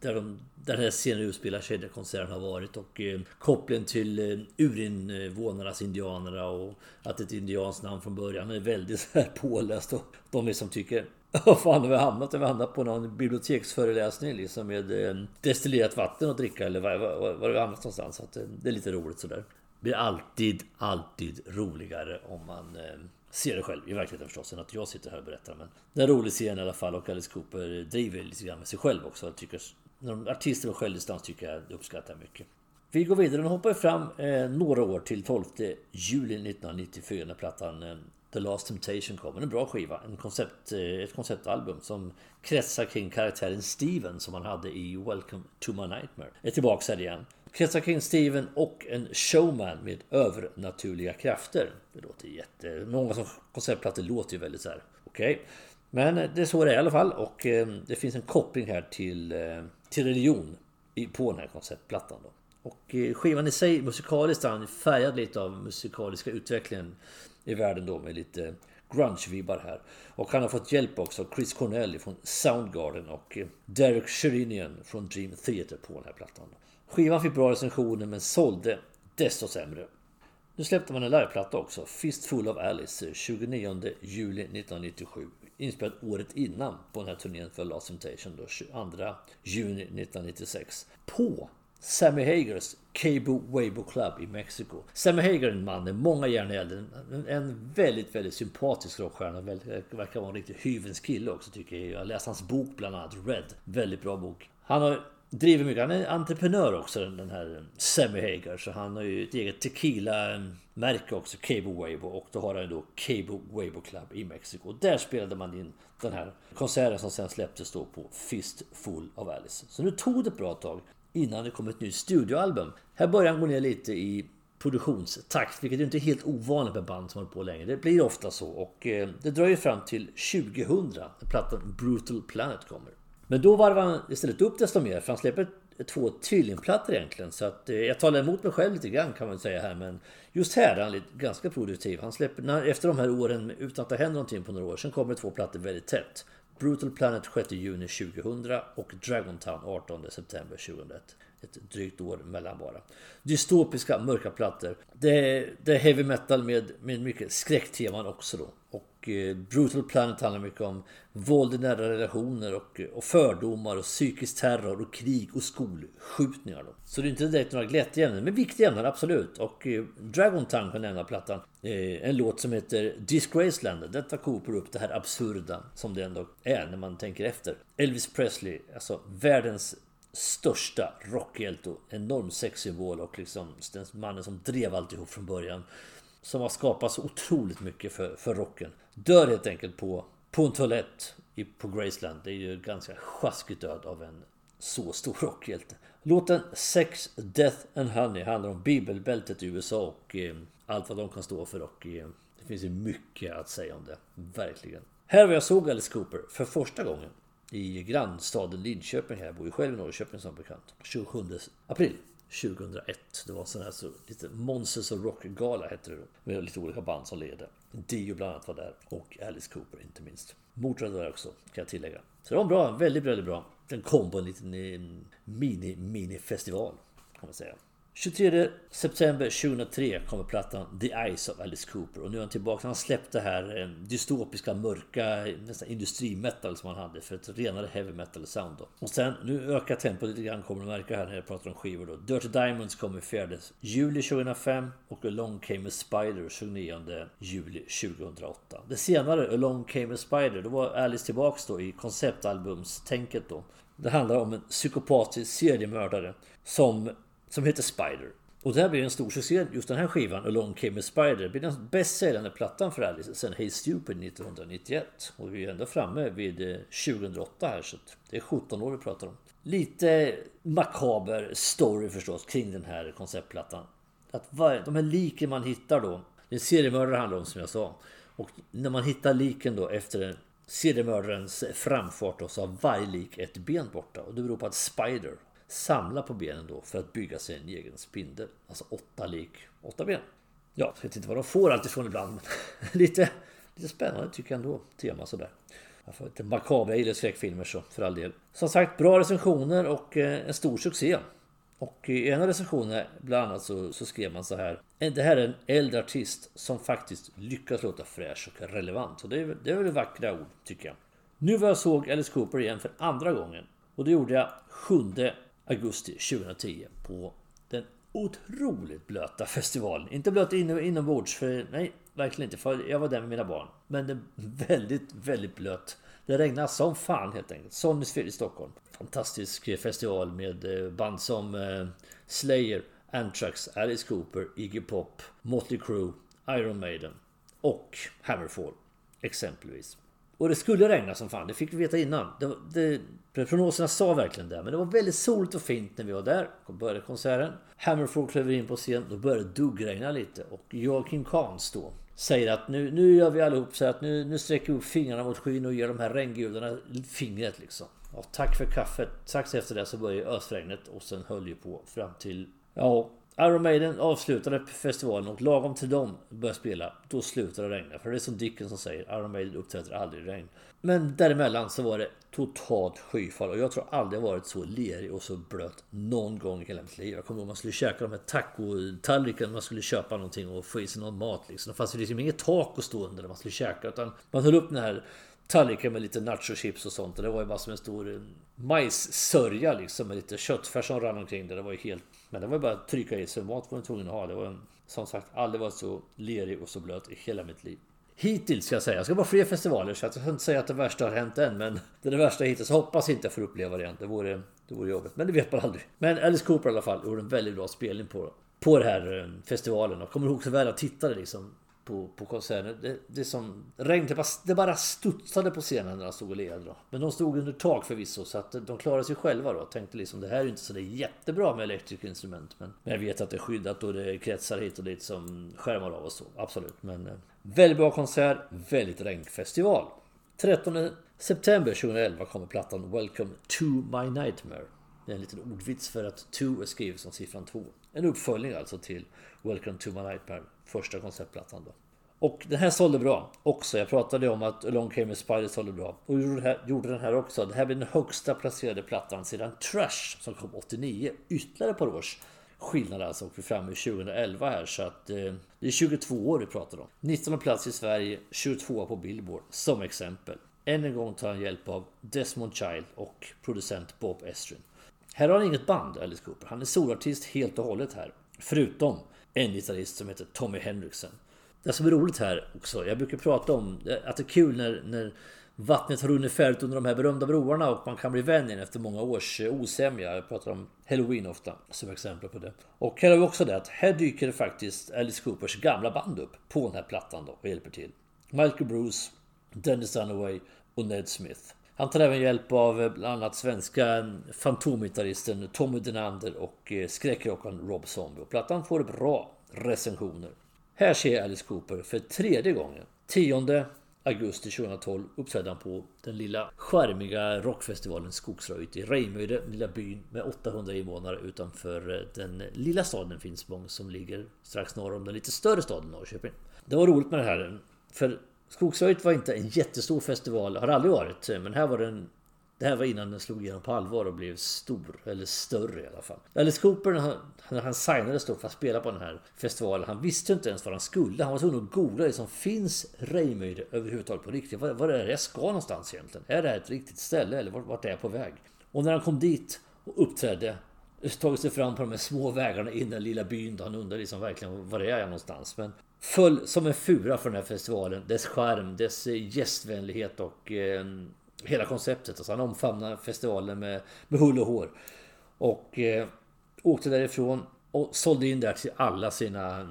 där de där den här scenen utspelar sig, där konserten har varit och eh, kopplingen till eh, urinvånarnas indianerna och att ett indianskt namn från början är väldigt så här påläst och de är som tycker vad fan har vi hamnat? Har vi hamnat på någon biblioteksföreläsning liksom med eh, destillerat vatten att dricka eller var, var, var har vi hamnat någonstans? Så att, eh, det är lite roligt sådär. Det blir alltid, alltid roligare om man eh, Se ser det själv i verkligheten förstås, än att jag sitter här och berättar. Men det är en rolig scen i alla fall och Alice Cooper driver lite grann med sig själv också. Jag tycker när artister med självdistans tycker jag uppskattar mycket. Vi går vidare och hoppar fram eh, några år till 12 juli 1994 när plattan eh, The Last Temptation kommer. En bra skiva. En koncept, eh, ett konceptalbum som kretsar kring karaktären Steven som han hade i Welcome to my nightmare. Är tillbaks här igen. Kretsar kring Steven och en showman med övernaturliga krafter. Det låter jätte... Många som konceptplattor låter ju väldigt så här. Okej. Okay. Men det är så det är i alla fall och ehm, det finns en koppling här till ehm, till religion på den här konceptplattan. Då. Och eh, skivan i sig musikaliskt är färgad lite av musikaliska utvecklingen i världen då med lite grunge-vibbar här. Och han har fått hjälp också av Chris Cornell från Soundgarden och eh, Derek Sherinian från Dream Theater på den här plattan. Skivan fick bra recensioner men sålde desto sämre. Nu släppte man en liveplatta också, Fistful of Alice, 29 juli 1997 inspelad året innan på den här turnén för Last Temptation då, 22 juni 1996. På Sammy Hagers Cabo Weibo Club i Mexiko. Sammy Hager är en man med många järn i elden. En väldigt, väldigt sympatisk rockstjärna. Verkar vara en riktig hyvens kille också tycker jag. Jag läste hans bok bland annat, Red. Väldigt bra bok. Han har driver mycket. Han är entreprenör också den här Sammy Hagar. Så han har ju ett eget tequila-märke också, Cabo Weibo. Och då har han ju då Cabo Weibo Club i Mexiko. Och Där spelade man in den här konserten som sen släpptes då på Fistful of Alice. Så nu tog det ett bra tag innan det kom ett nytt studioalbum. Här börjar han gå ner lite i produktionstakt, vilket är inte är helt ovanligt med band som håller på länge. Det blir ofta så och eh, det dröjer fram till 2000 när plattan Brutal Planet kommer. Men då varvar han istället upp desto mer för han släpper två tvillingplattor egentligen. Så att eh, jag talar emot mig själv lite grann kan man säga här. Men just här är han lite, ganska produktiv. Han släpper, när, efter de här åren utan att det händer någonting på några år. Sen kommer två plattor väldigt tätt. Brutal Planet 6 juni 2000 och Dragon Town 18 september 2001. Ett drygt år mellan bara. Dystopiska mörka plattor. Det, det är heavy metal med, med mycket skräckteman också då. Och och eh, Brutal Planet handlar mycket om våld i nära relationer och, och fördomar och psykisk terror och krig och skolskjutningar. Då. Så det är inte direkt några glättiga ämnen, men viktiga ämnen absolut. Och eh, Dragon Tongue kan nämna plattan. Eh, en låt som heter Disgraceland. Detta kopar upp det här absurda som det ändå är när man tänker efter. Elvis Presley, alltså världens största rockhjälte och enorm sexsymbol och liksom den mannen som drev alltihop från början. Som har skapat så otroligt mycket för, för rocken. Dör helt enkelt på, på en toalett i, på Graceland. Det är ju ganska sjaskigt död av en så stor rockhjälte. Låten Sex, Death and Honey handlar om bibelbältet i USA och eh, allt vad de kan stå för och eh, det finns ju mycket att säga om det. Verkligen. Här var jag såg Alice Cooper för första gången i grannstaden Linköping. Jag bor ju själv i Norrköping som bekant. 27 april 2001. Det var en sån här så, lite Monsters of Rock-gala hette det då. Med lite olika band som ledde. Dio bland annat var där. Och Alice Cooper inte minst. Motörhead var där också, kan jag tillägga. Så det var bra, väldigt, väldigt bra. Den kom på en liten eh, mini-mini-festival. Kan man säga. 23 september 2003 kommer plattan The Eyes of Alice Cooper och nu är han tillbaka. Han släppte här dystopiska, mörka, nästan industrimetal som han hade för ett renare heavy metal sound då. Och sen, nu ökar tempot lite grann kommer du märka här när jag pratar om skivor då. Dirty Diamonds kommer 4 juli 2005 och Along Came a Spider 29 juli 2008. Det senare, Along Came a Spider, då var Alice tillbaks då i konceptalbumstänket då. Det handlar om en psykopatisk seriemördare som som heter Spider. Och det här blir en stor succé, just den här skivan, Along Came a Spider. Det blir den bäst säljande plattan för Alice sen Hey Stupid 1991. Och vi är ändå framme vid eh, 2008 här, så det är 17 år vi pratar om. Lite makaber story förstås kring den här konceptplattan. Att var, de här liken man hittar då, det är en seriemördare handlar om som jag sa. Och när man hittar liken då efter seriemördarens framfart då, så har varje lik ett ben borta. Och det beror på att Spider Samla på benen då för att bygga sig en egen spindel. Alltså åtta lik, åtta ben. Ja, jag vet inte vad de får alltifrån ibland. Men lite, lite spännande tycker jag ändå. Tema sådär. Jag får lite makabra, jag gillar skräckfilmer så för all del. Som sagt, bra recensioner och eh, en stor succé. Och i en av recensionerna bland annat så, så, skrev man så här. Eh, det här är en äldre artist som faktiskt lyckas låta fräsch och relevant. Och det är, det är väl vackra ord tycker jag. Nu var jag såg Alice Cooper igen för andra gången. Och det gjorde jag 7 augusti 2010 på den otroligt blöta festivalen. Inte blöt inombords, för nej, verkligen inte. För jag var där med mina barn. Men den väldigt, väldigt blöt. Det regnade som fan helt enkelt. Sonnysfjäll i Stockholm. Fantastisk festival med eh, band som eh, Slayer, Anthrax, Alice Cooper, Iggy Pop, Motley Crue, Iron Maiden och Hammerfall. Exempelvis. Och det skulle regna som fan, det fick vi veta innan. Det, det, prognoserna sa verkligen det. Men det var väldigt soligt och fint när vi var där. Då började konserten. Hammerfall klev in på scen. Då började det duggregna lite. Och Joakim Kahns då säger att nu, nu gör vi allihop så att nu, nu sträcker vi upp fingrarna mot skyn och ger de här regngudarna fingret liksom. Ja, tack för kaffet. Strax efter det så började ösregnet och sen höll ju på fram till... Ja, Iron Maiden avslutade festivalen och lagom till dem började spela, då slutade det regna. För det är som Dickens som säger, Iron Maiden uppträder aldrig i regn. Men däremellan så var det totalt skyfall och jag tror aldrig jag varit så lerig och så blöt någon gång i hela mitt liv. Jag kommer ihåg man skulle käka de här tacotallrikarna, man skulle köpa någonting och få i sig någon mat liksom. Det fanns ju liksom inget tak att stå under när man skulle käka utan man höll upp den här tallriken med lite nachochips och sånt. Och det var ju bara som en stor majssörja liksom med lite köttfärs som rann omkring det. Det var ju helt... Men det var bara att trycka i sig. Mat var man tvungen att ha. Det var en, som sagt aldrig varit så lerig och så blöt i hela mitt liv. Hittills ska jag säga. Jag ska vara fler festivaler så jag ska inte säga att det värsta har hänt än. Men det är det värsta hittills. Hoppas inte jag får uppleva det igen. Det vore, det vore jobbigt. Men det vet man aldrig. Men Alice Cooper i alla fall gjorde en väldigt bra spelning på, på den här eh, festivalen. Och kommer ihåg så väl att tittade liksom på, på konserten. Det, det som regn, det bara, det bara studsade på scenen när de stod och led. Men de stod under tak förvisso så att de klarade sig själva då. Tänkte liksom det här är inte så det är jättebra med elektriska instrument. Men, men jag vet att det är skyddat och det kretsar hit och dit som skärmar av och så. Absolut. Men eh, väldigt bra konsert, väldigt regnfestival. 13 september 2011 kommer plattan Welcome to My Nightmare. Det är en liten ordvits för att 2 är skrivet som siffran 2. En uppföljning alltså till Welcome to My Nightmare första konceptplattan då. Och den här sålde bra också. Jag pratade om att Along Came a Spider sålde bra. Och gjorde, här, gjorde den här också. Det här blir den högsta placerade plattan sedan Trash som kom 89. Ytterligare ett par års skillnad alltså. Och vi är framme i 2011 här. Så att eh, det är 22 år vi pratar om. 19 plats i Sverige, 22 på Billboard som exempel. Än en gång tar han hjälp av Desmond Child och producent Bob Estrin. Här har han inget band, Alice Cooper. Han är solartist helt och hållet här. Förutom en gitarrist som heter Tommy Henriksen. Det som är roligt här också, jag brukar prata om att det är kul när, när vattnet har runnit färdigt under de här berömda broarna och man kan bli vän igen efter många års eh, osämja. Jag pratar om Halloween ofta som exempel på det. Och här har vi också det att här dyker faktiskt Alice Coopers gamla band upp på den här plattan då och hjälper till. Michael Bruce, Dennis Dunaway och Ned Smith. Han tar även hjälp av eh, bland annat svenska mm, fantomgitarristen Tommy Denander och eh, skräckrockaren Rob Zombie. Och plattan får bra recensioner. Här ser Alice Cooper för tredje gången. 10 augusti 2012 uppträdde han på den lilla charmiga rockfestivalen Skogsröjt i Rejmyre, lilla byn med 800 invånare utanför eh, den lilla staden Finspång som ligger strax norr om den lite större staden Norrköping. Det var roligt med det här, för Skogsröjet var inte en jättestor festival, har aldrig varit. Men här var den det här var innan den slog igenom på allvar och blev stor, eller större i alla fall. Alice Cooper när han, när han signades då för att spela på den här festivalen, han visste inte ens vad han skulle. Han var tvungen att googla liksom, finns Reimyr överhuvudtaget på riktigt? Var, var är det jag ska någonstans egentligen? Är det här ett riktigt ställe eller vart är jag på väg? Och när han kom dit och uppträdde tagit sig fram på de här små vägarna in i den lilla byn då han undrade liksom verkligen var är jag någonstans? Men föll som en fura för den här festivalen. Dess skärm, dess eh, gästvänlighet och eh, hela konceptet. Alltså han omfamnade festivalen med, med hull och hår. Och eh, åkte därifrån och sålde in där till alla sina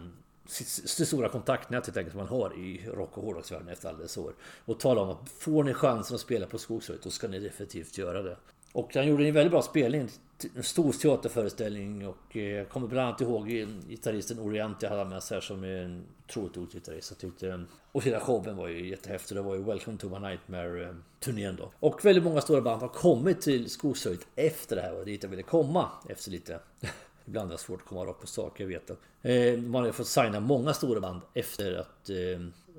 sitt stora kontaktnät helt enkelt som man har i rock och hårdrocksvärlden efter alla dessa år. Och tala om att får ni chansen att spela på Skogsröret då ska ni definitivt göra det. Och han gjorde en väldigt bra spelning. En stor teaterföreställning och eh, jag kommer bland annat ihåg gitarristen Oriente hade med sig här som är en otroligt gitarrist. Jag tyckte... Och hela showen var ju jättehäftig. Det var ju Welcome to my Nightmare eh, turnén då. Och väldigt många stora band har kommit till Skogshöjd efter det här och dit jag ville komma efter lite Ibland är det svårt att komma rakt på sak, jag vet det. Eh, man har fått signa många stora band efter att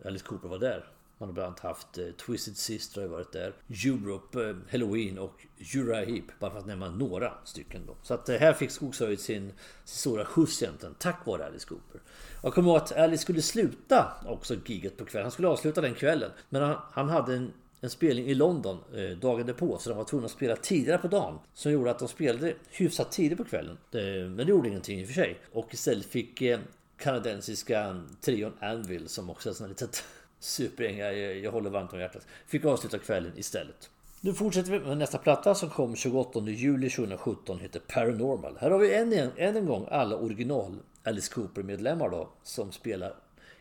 Alice Cooper var där. Man har bland annat haft eh, Twisted Sister har varit där. Europe, eh, Halloween och Uriah Bara för att nämna några stycken då. Så att eh, här fick Skogshöjd sin, sin stora skjuts egentligen. Tack vare Alice Cooper. Jag kommer ihåg att Alice skulle sluta också giget på kvällen. Han skulle avsluta den kvällen. Men han, han hade en en spelning i London eh, dagen därpå så de var tvungna att spela tidigare på dagen. Som gjorde att de spelade hyfsat tidigt på kvällen. Det, men det gjorde ingenting i och för sig. Och istället fick eh, kanadensiska trion Anvil som också är sån litet superänga, jag, jag håller varmt om hjärtat. Fick avsluta kvällen istället. Nu fortsätter vi med nästa platta som kom 28 juli 2017 heter Paranormal. Här har vi än en, än en gång alla original Alice Cooper medlemmar då som spelar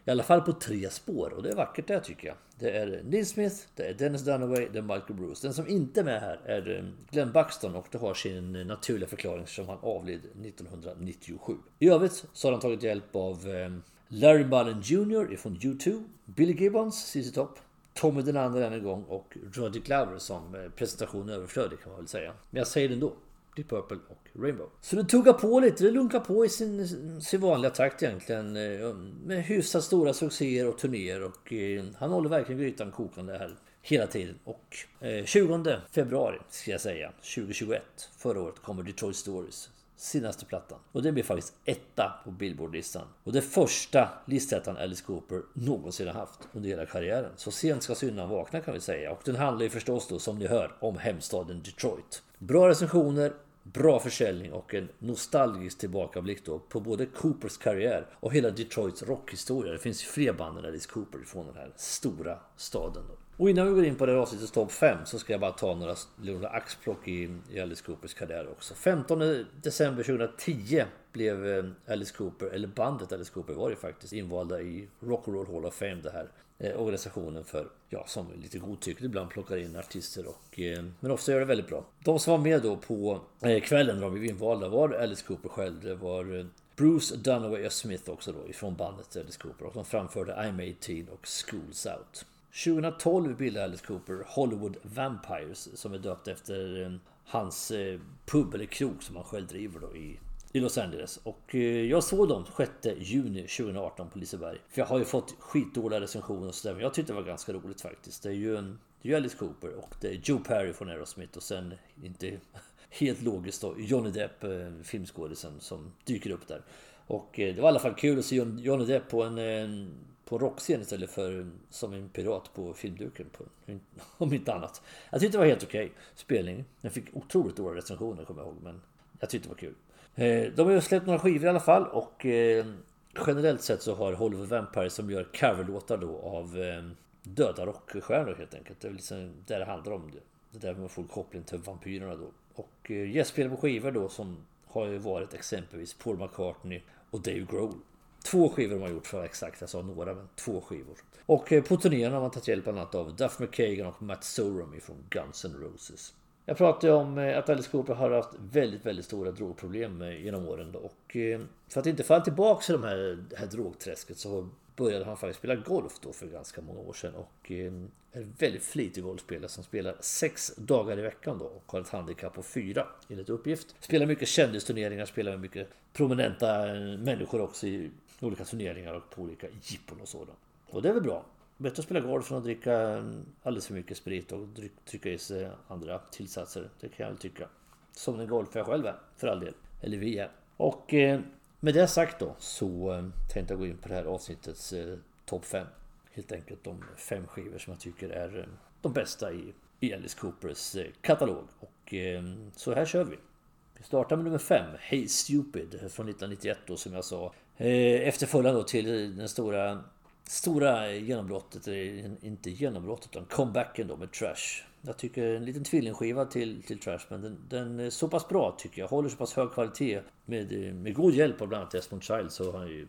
i alla fall på tre spår och det är vackert det tycker jag. Det är Neil Smith, det är Dennis Dunaway, det är Michael Bruce. Den som inte är med här är eh, Glenn Buxton och det har sin eh, naturliga förklaring som han avled 1997. I övrigt så har han tagit hjälp av eh, Larry Mullen Jr ifrån U2, Billy Gibbons, ZZ Top, Tommy den andra en gång och Roddy Glover som eh, presentation överflödig kan man väl säga. Men jag säger det ändå. Deep Purple och Rainbow. Så det tuggar på lite, det lunkar på i sin, sin vanliga takt egentligen. Eh, med hyfsat stora succéer och turnéer och eh, han håller verkligen grytan kokande här hela tiden. Och 20 februari ska jag säga, 2021, förra året, kommer Detroit Stories senaste plattan. Och det blir faktiskt etta på Billboard-listan. Och det första listettan Alice Cooper någonsin har haft under hela karriären. Så sent ska syndan vakna kan vi säga. Och den handlar ju förstås då, som ni hör, om hemstaden Detroit. Bra recensioner, bra försäljning och en nostalgisk tillbakablick då på både Coopers karriär och hela Detroits rockhistoria. Det finns ju fler band än Alice Cooper från den här stora staden. Då. Och innan vi går in på det här avsnittets topp 5 så ska jag bara ta några, några axplock i, i Alice Coopers karriär också. 15 december 2010 blev eh, Alice Cooper, eller bandet Alice Cooper var det faktiskt, invalda i Rock'n'Roll Hall of Fame det här eh, organisationen för, ja, som lite godtyckligt ibland plockar in artister och, eh, men ofta gör det väldigt bra. De som var med då på eh, kvällen när de blev invalda var Alice Cooper själv, det var eh, Bruce Dunaway och Smith också då ifrån bandet Alice Cooper och de framförde I'm 18 och Schools Out. 2012 bildade Alice Cooper Hollywood Vampires som är döpt efter eh, hans eh, pub eller krog som han själv driver då i i Los Angeles. Och eh, jag såg dem 6 juni 2018 på Liseberg. För jag har ju fått skitdåliga recensioner och sådär. Men jag tyckte det var ganska roligt faktiskt. Det är ju, en, det är Alice Cooper och det är Joe Perry från Aerosmith och sen inte helt logiskt då Johnny Depp, filmskådisen som dyker upp där. Och det var i alla fall kul att se Johnny Depp på en, en på rockscen istället för som en pirat på filmduken. På, om inte annat. Jag tyckte det var helt okej okay. spelning. Den fick otroligt dåliga recensioner kommer jag ihåg. Men jag tyckte det var kul. Eh, de har ju släppt några skivor i alla fall. Och eh, generellt sett så har Hollywood Vampire som gör coverlåtar då av eh, döda rockstjärnor helt enkelt. Det är liksom där det handlar om. Det, det där man får koppling till vampyrerna då. Och gästspelare på skivor då som har ju varit exempelvis Paul McCartney och Dave Grohl. Två skivor de har gjort för exakt, jag sa några men två skivor. Och eh, på turnén har man tagit hjälp bland annat av Duff McKagan och Matt Sorum ifrån Guns N' Roses. Jag pratade om eh, att Alice Cooper har haft väldigt, väldigt stora drogproblem eh, genom åren. Och för att inte falla tillbaka i det här, det här drogträsket så började han faktiskt spela golf då för ganska många år sedan. Och är en väldigt flitig golfspelare som spelar sex dagar i veckan då och har ett handikapp på fyra enligt uppgift. Spelar mycket kändisturneringar, spelar med mycket prominenta människor också i olika turneringar och på olika jippon och sådant. Och det är väl bra. Bättre att spela golf än att dricka alldeles för mycket sprit och trycka i sig andra tillsatser. Det kan jag väl tycka. Som den golfare jag själv är, för all del. Eller vi är. Och eh, med det sagt då så eh, tänkte jag gå in på det här avsnittets eh, topp 5. Helt enkelt de fem skivor som jag tycker är eh, de bästa i, i Alice Coopers eh, katalog. Och eh, så här kör vi. Vi startar med nummer 5, Hey Stupid från 1991 då som jag sa. Eh, efterföljande då till den stora Stora genombrottet, inte genombrottet utan comebacken då med Trash. Jag tycker en liten tvillingskiva till, till Trash men den, den, är så pass bra tycker jag. Håller så pass hög kvalitet. Med, med god hjälp av bland annat Desmond Child så har ju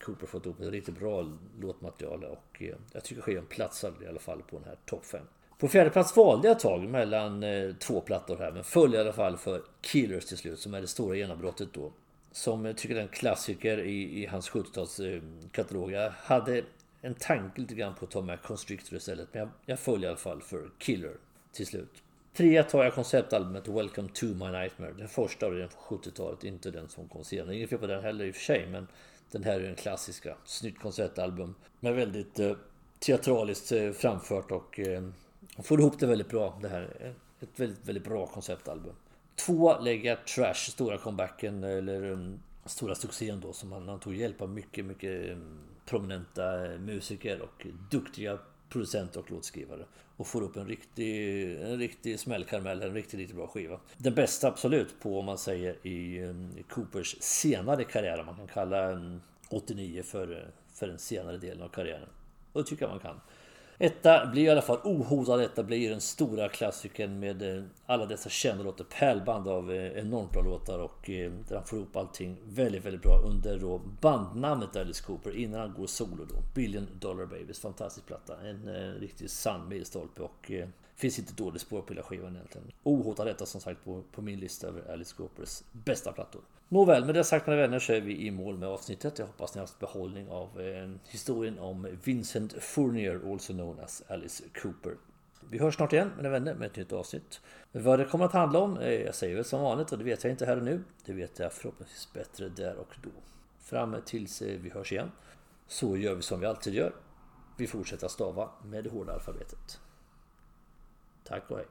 Cooper fått ihop ett riktigt bra låtmaterial och eh, jag tycker skivan platsar i alla fall på den här topp 5. På fjärde plats valde jag ett tag mellan eh, två plattor här men föll i alla fall för Killers till slut som är det stora genombrottet då. Som jag tycker är en klassiker i, i hans 70-talskatalog. Jag hade en tanke lite grann på att ta med Constrictor istället men jag, jag föll i alla fall för Killer till slut. Trea tar jag konceptalbumet Welcome to my nightmare. Den första av den från 70-talet, inte den som kom senare. Inget fel på den heller i och för sig, men den här är den klassiska. Snyggt konceptalbum med väldigt eh, teatraliskt eh, framfört och eh, får ihop det väldigt bra. Det här är ett väldigt, väldigt bra konceptalbum. Två lägger Trash, stora comebacken eller um, stora succén då som han, han tog hjälp av mycket, mycket um, prominenta eh, musiker och duktiga producenter och låtskrivare. Och får upp en riktig, en riktig smällkaramell, en riktigt, riktigt bra skiva. Den bästa absolut på, om man säger, i, um, Coopers senare karriär. Man kan kalla 89 för, eh, för den senare delen av karriären. Och det tycker jag man kan. Etta blir i alla fall ohotad. Etta blir den stora klassikern med eh, alla dessa kända låtar. Pärlband av eh, enormt bra låtar och eh, där han får ihop allting väldigt, väldigt bra under då bandnamnet Alice Cooper innan han går solo då. Billion Dollar Babies, fantastisk platta. En eh, riktigt sann milstolpe och eh, finns inte dåligt spår på hela skivan egentligen. Ohotad etta som sagt på, på min lista över Alice Coopers bästa plattor. Nåväl, med det sagt mina vänner så är vi i mål med avsnittet. Jag hoppas ni har haft behållning av eh, historien om Vincent Fournier, also known as Alice Cooper. Vi hörs snart igen mina vänner med ett nytt avsnitt. Vad det kommer att handla om, eh, jag säger väl som vanligt och det vet jag inte här och nu. Det vet jag förhoppningsvis bättre där och då. Fram tills eh, vi hörs igen så gör vi som vi alltid gör. Vi fortsätter stava med det hårda alfabetet. Tack och hej.